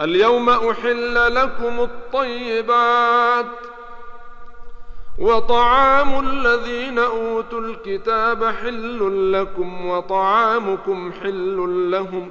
اليوم أحل لكم الطيبات وطعام الذين أوتوا الكتاب حل لكم وطعامكم حل لهم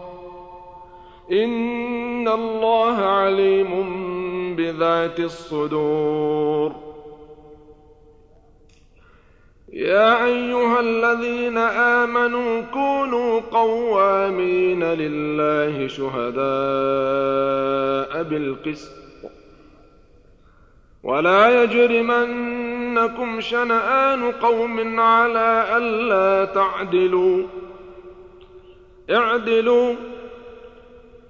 ان الله عليم بذات الصدور يا ايها الذين امنوا كونوا قوامين لله شهداء بالقسط ولا يجرمنكم شنآن قوم على ألا تعدلوا اعدلوا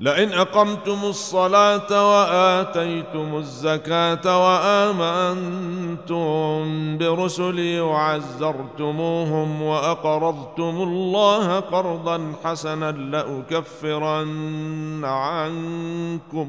لئن أقمتم الصلاة وآتيتم الزكاة وآمنتم برسلي وعزرتموهم وأقرضتم الله قرضا حسنا لأكفرن عنكم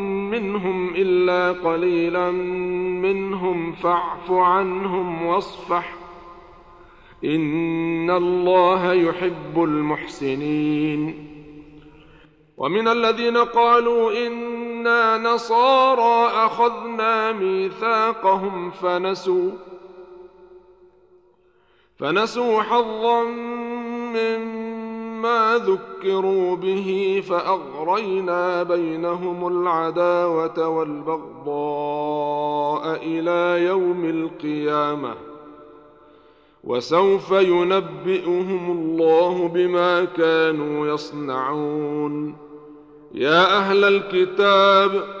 منهم إلا قليلا منهم فاعف عنهم واصفح. إن الله يحب المحسنين. ومن الذين قالوا إنا نصارى أخذنا ميثاقهم فنسوا فنسوا حظا مما ذكروا به فأغرينا بينهم العداوة والبغضاء إلى يوم القيامة وسوف ينبئهم الله بما كانوا يصنعون يا أهل الكتاب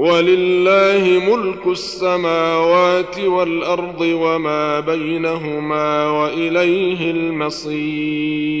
ولله ملك السماوات والأرض وما بينهما وإليه المصير.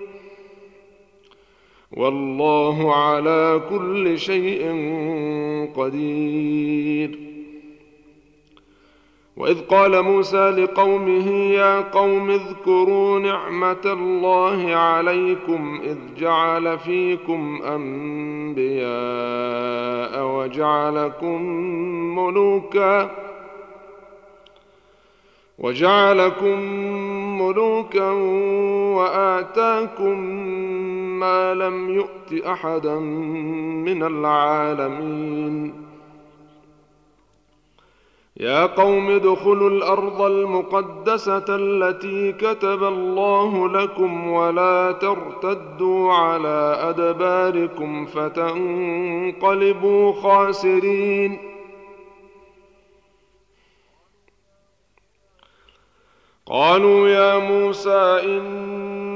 والله على كل شيء قدير. وإذ قال موسى لقومه يا قوم اذكروا نعمة الله عليكم إذ جعل فيكم أنبياء وجعلكم ملوكا وجعلكم ملوكا وآتاكم ما لم يؤت أحدا من العالمين. يا قوم ادخلوا الأرض المقدسة التي كتب الله لكم ولا ترتدوا على أدباركم فتنقلبوا خاسرين. قالوا يا موسى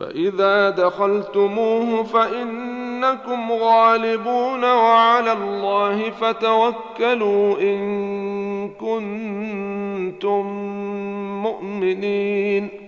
فإذا دخلتموه فإنكم غالبون وعلى الله فتوكلوا إن كنتم مؤمنين.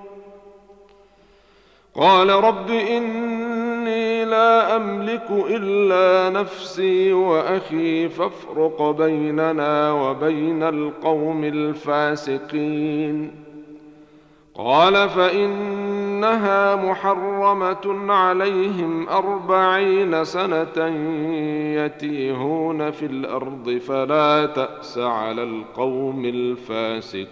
قال رب إني لا أملك إلا نفسي وأخي فافرق بيننا وبين القوم الفاسقين. قال فإنها محرمة عليهم أربعين سنة يتيهون في الأرض فلا تأس على القوم الفاسقين.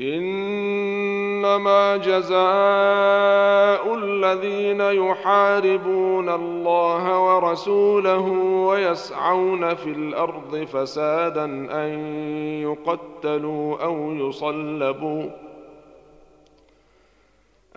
إنما جزاء الذين يحاربون الله ورسوله ويسعون في الأرض فسادا أن يقتلوا أو يصلبوا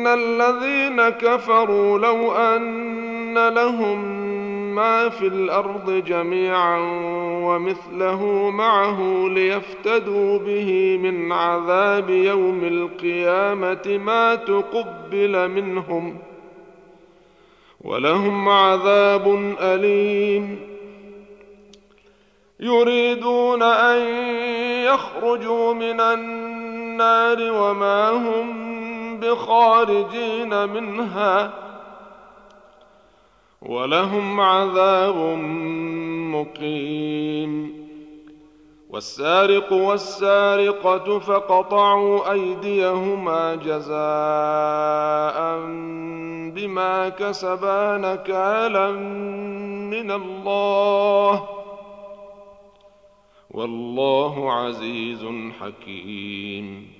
ان الذين كفروا لو ان لهم ما في الأرض جميعا ومثله معه ليفتدوا به من عذاب يوم القيامه ما تقبل منهم ولهم عذاب اليم يريدون ان يخرجوا من النار وما هم بخارجين منها ولهم عذاب مقيم. والسارق والسارقة فقطعوا أيديهما جزاء بما كسبا نكالا من الله. والله عزيز حكيم.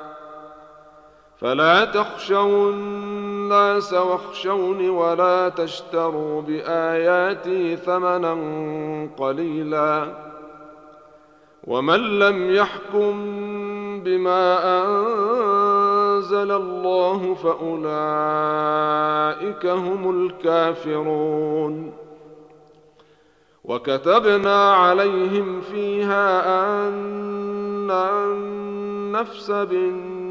فلا تخشوا الناس واخشوني ولا تشتروا بآياتي ثمنا قليلا. ومن لم يحكم بما أنزل الله فأولئك هم الكافرون. وكتبنا عليهم فيها أن النفس بالنفس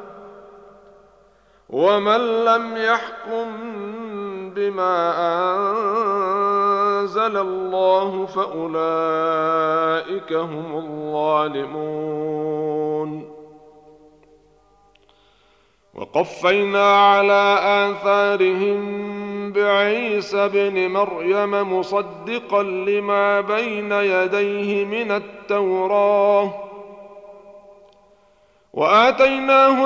ومن لم يحكم بما أنزل الله فأولئك هم الظالمون. وقفينا على آثارهم بعيسى ابن مريم مصدقا لما بين يديه من التوراه. وآتيناه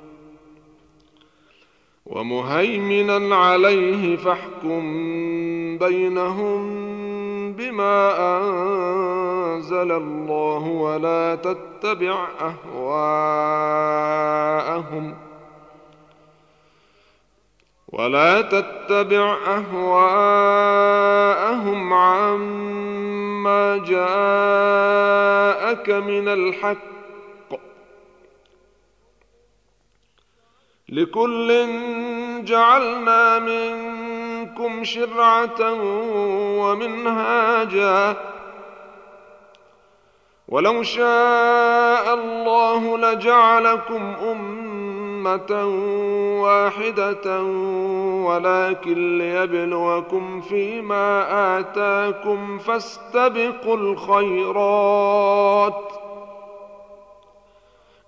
ومهيمنا عليه فاحكم بينهم بما أنزل الله ولا تتبع أهواءهم ولا تتبع أهواءهم عما جاءك من الحق لكل جعلنا منكم شرعة ومنهاجا. ولو شاء الله لجعلكم أمة أمة واحدة ولكن ليبلوكم فيما آتاكم فاستبقوا الخيرات.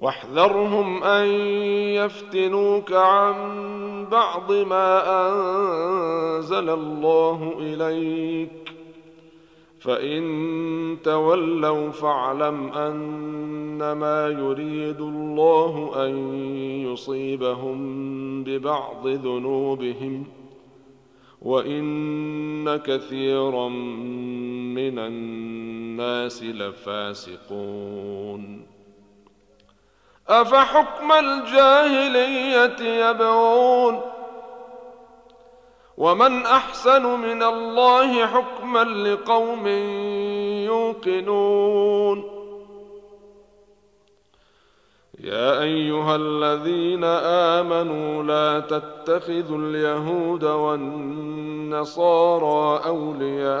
واحذرهم أن يفتنوك عن بعض ما أنزل الله إليك. فإن تولوا فاعلم أنما يريد الله أن يصيبهم ببعض ذنوبهم وإن كثيرا من الناس لفاسقون. أفحكم الجاهلية يبغون ومن أحسن من الله حكما لقوم يوقنون يا أيها الذين آمنوا لا تتخذوا اليهود والنصارى أولياء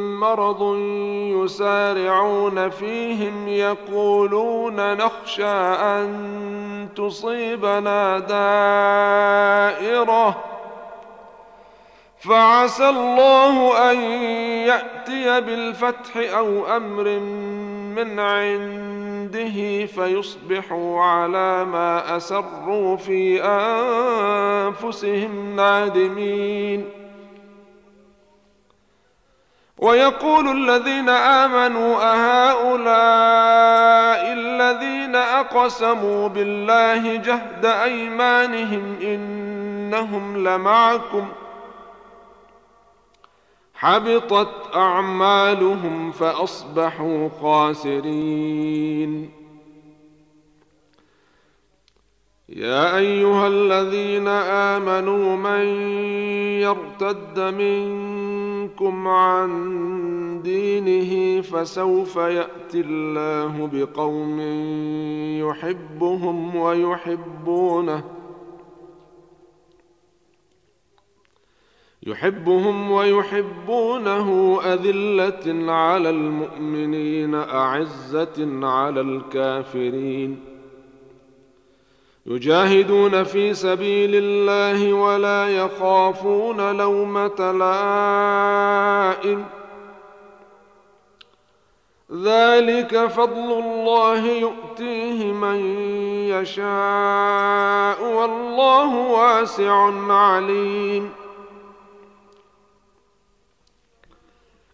مرض يسارعون فيهم يقولون نخشى أن تصيبنا دائرة. فعسى الله أن يأتي بالفتح أو أمر من عنده فيصبحوا على ما أسروا في أنفسهم نادمين. ويقول الذين آمنوا أهؤلاء الذين أقسموا بالله جهد أيمانهم إنهم لمعكم ۖ حبطت أعمالهم فأصبحوا خاسرين. يا أيها الذين آمنوا من يرتد منكم عن دينه فسوف يأتي الله بقوم يحبهم ويحبونه يحبهم ويحبونه أذلة على المؤمنين أعزة على الكافرين. يجاهدون في سبيل الله ولا يخافون لومة لائم. ذلك فضل الله يؤتيه من يشاء والله واسع عليم.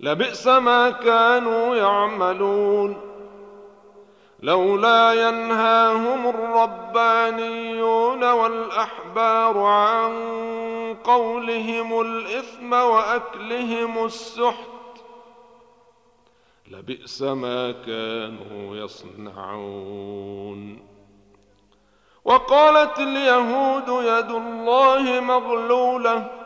لبئس ما كانوا يعملون لولا ينهاهم الربانيون والأحبار عن قولهم الإثم وأكلهم السحت لبئس ما كانوا يصنعون وقالت اليهود يد الله مغلولة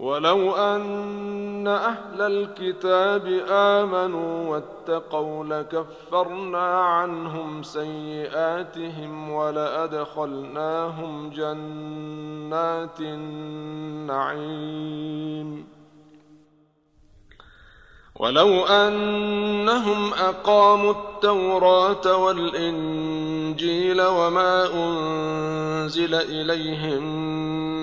ولو أن أهل الكتاب آمنوا واتقوا لكفرنا عنهم سيئاتهم ولأدخلناهم جنات النعيم. ولو أنهم أقاموا التوراة والإنجيل وما أنزل إليهم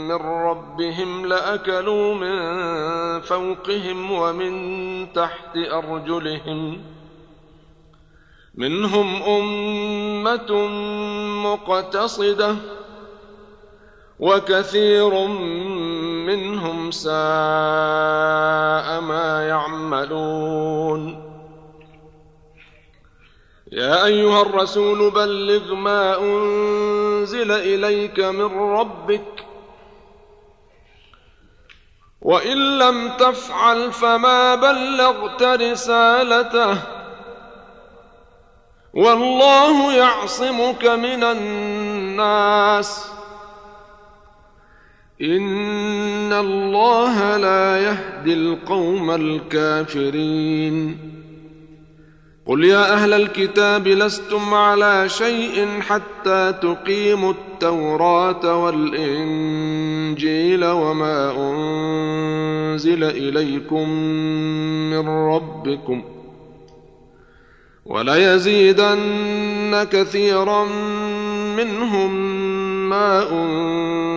من ربهم لأكلوا من فوقهم ومن تحت أرجلهم منهم أمة مقتصدة وكثير ساء ما يعملون. يا أيها الرسول بلغ ما أنزل إليك من ربك وإن لم تفعل فما بلغت رسالته والله يعصمك من الناس. ان الله لا يهدي القوم الكافرين قل يا أهل الكتاب لستم على شيء حتى تقيموا التوراه والانجيل وما انزل اليكم من ربكم وليزيدن كثيرا منهم ما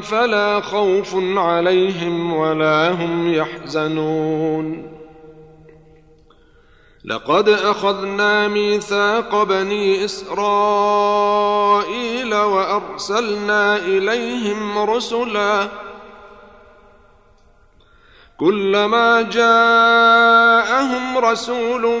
فلا خوف عليهم ولا هم يحزنون. لقد أخذنا ميثاق بني إسرائيل وأرسلنا إليهم رسلا كلما جاءهم رسول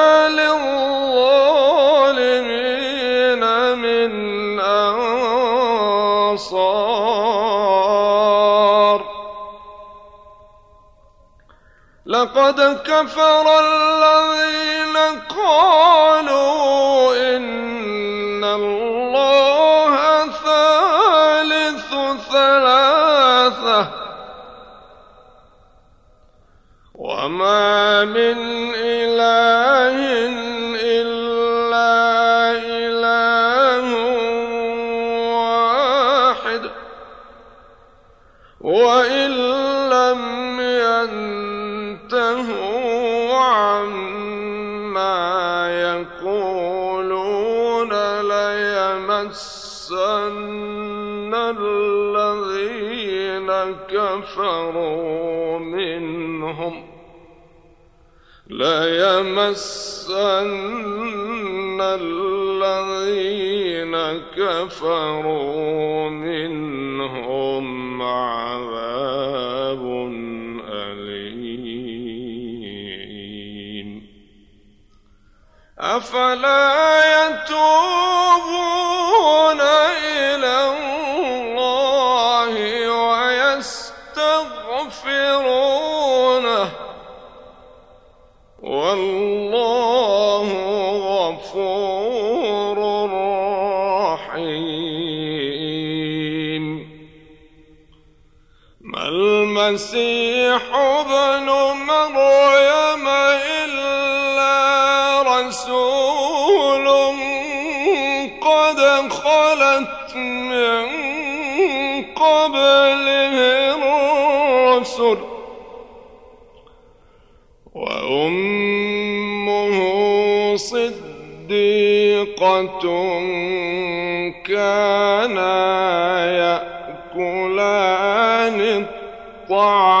لقد كفر الذين قالوا إن الله ثالث ثلاثة وما من إله إلا إله واحد وإن لم يقولون ليمسن الذين كفروا منهم. ليمسن الذين كفروا منهم عذاب أفلا يتوبون إلى الله ويستغفرونه؟ والله غفور رحيم. ما المسيح ابن مريم صديقة كانا يأكلان الطعام.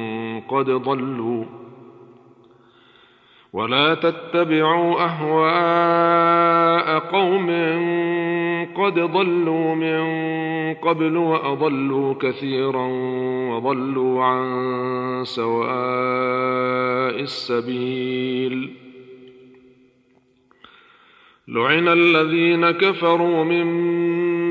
قد ضلوا ولا تتبعوا أهواء قوم قد ضلوا من قبل وأضلوا كثيرا وضلوا عن سواء السبيل لعن الذين كفروا من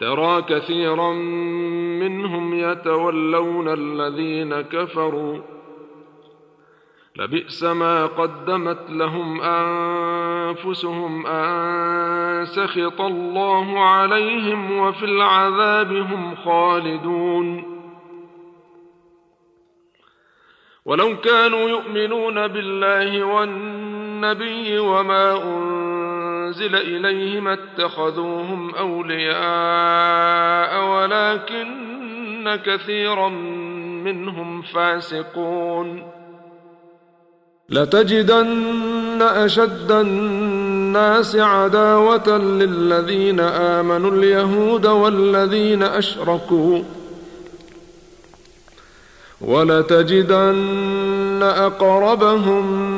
ترى كثيرا منهم يتولون الذين كفروا. لبئس ما قدمت لهم أنفسهم أن سخط الله عليهم وفي العذاب هم خالدون. ولو كانوا يؤمنون بالله والنبي وما أنزل إليه ما اتخذوهم أولياء ولكن كثيرا منهم فاسقون. لتجدن أشد الناس عداوة للذين آمنوا اليهود والذين أشركوا. ولتجدن أقربهم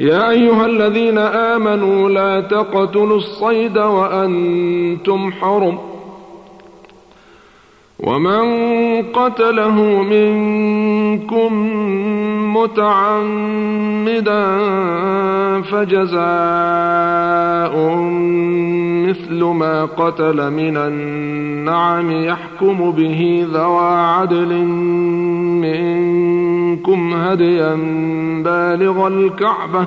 يا أيها الذين آمنوا لا تقتلوا الصيد وأنتم حرم ومن قتله منكم متعمدا فجزاء مثل ما قتل من النعم يحكم به ذوى عدل منكم هديا بالغ الكعبة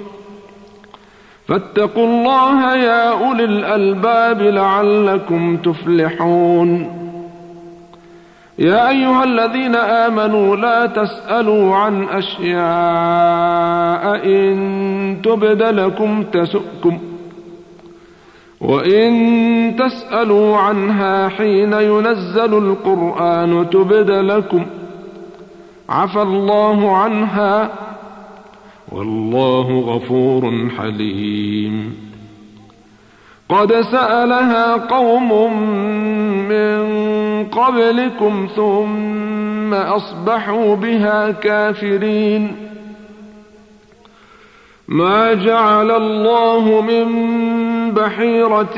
فاتقوا الله يا أولي الألباب لعلكم تفلحون. يا أيها الذين آمنوا لا تسألوا عن أشياء إن تبد لكم تسؤكم وإن تسألوا عنها حين ينزل القرآن تبد لكم. عفى الله عنها والله غفور حليم. قد سألها قوم من قبلكم ثم أصبحوا بها كافرين. ما جعل الله من بحيرة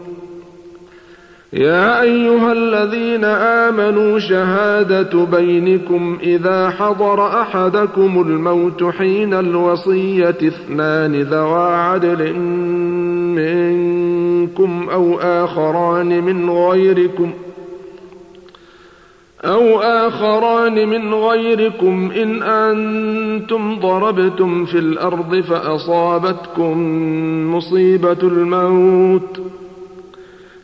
يا أيها الذين آمنوا شهادة بينكم إذا حضر أحدكم الموت حين الوصية اثنان ذوا عدل منكم أو آخران من غيركم أو آخران من غيركم إن أنتم ضربتم في الأرض فأصابتكم مصيبة الموت ۖ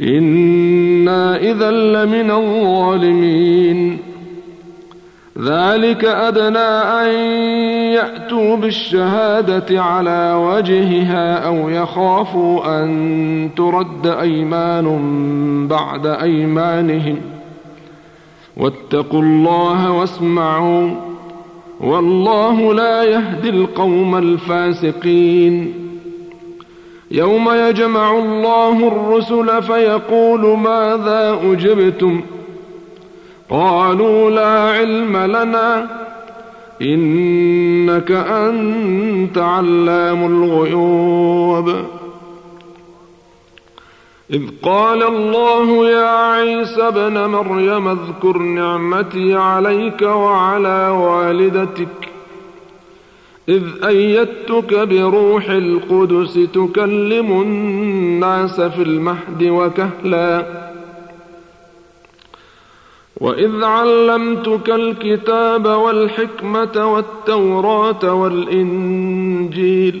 إنا إذا لمن الظالمين. ذلك أدنى أن يأتوا بالشهادة على وجهها أو يخافوا أن ترد أيمان بعد أيمانهم. واتقوا الله واسمعوا. والله لا يهدي القوم الفاسقين. يوم يجمع الله الرسل فيقول ماذا أجبتم؟ قالوا لا علم لنا إنك أنت علام الغيوب. إذ قال الله يا عيسى ابن مريم اذكر نعمتي عليك وعلى والدتك إذ أيدتك بروح القدس تكلم الناس في المهد وكهلا. وإذ علمتك الكتاب والحكمة والتوراة والإنجيل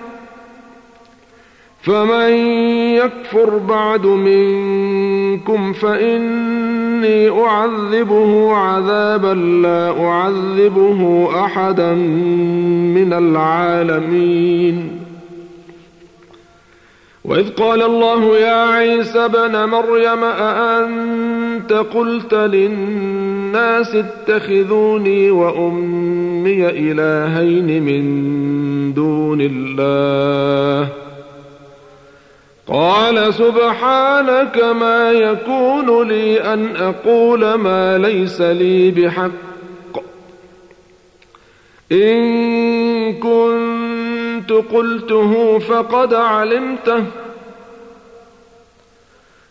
فمن يكفر بعد منكم فإني أعذبه عذابا لا أعذبه أحدا من العالمين. وإذ قال الله يا عيسى بن مريم أأنت قلت للناس اتخذوني وأمي إلهين من دون الله ۖ؟ قال سبحانك ما يكون لي أن أقول ما ليس لي بحق. إن كنت قلته فقد علمته.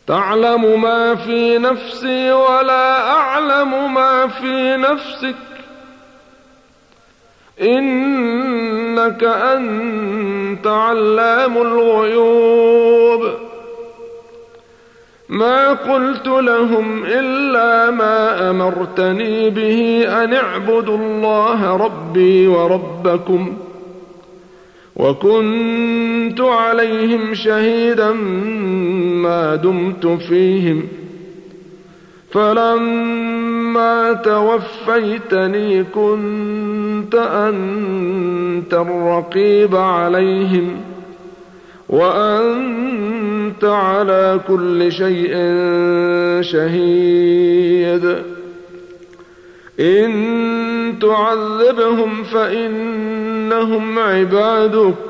تعلم ما في نفسي ولا أعلم ما في نفسك. إنك أنت علام الغيوب. ما قلت لهم إلا ما أمرتني به أن اعبدوا الله ربي وربكم وكنت عليهم شهيدا ما دمت فيهم ۖ. فلما توفيتني كنت أنت الرقيب عليهم وأنت على كل شيء شهيد. إن تعذبهم فإنهم عبادك.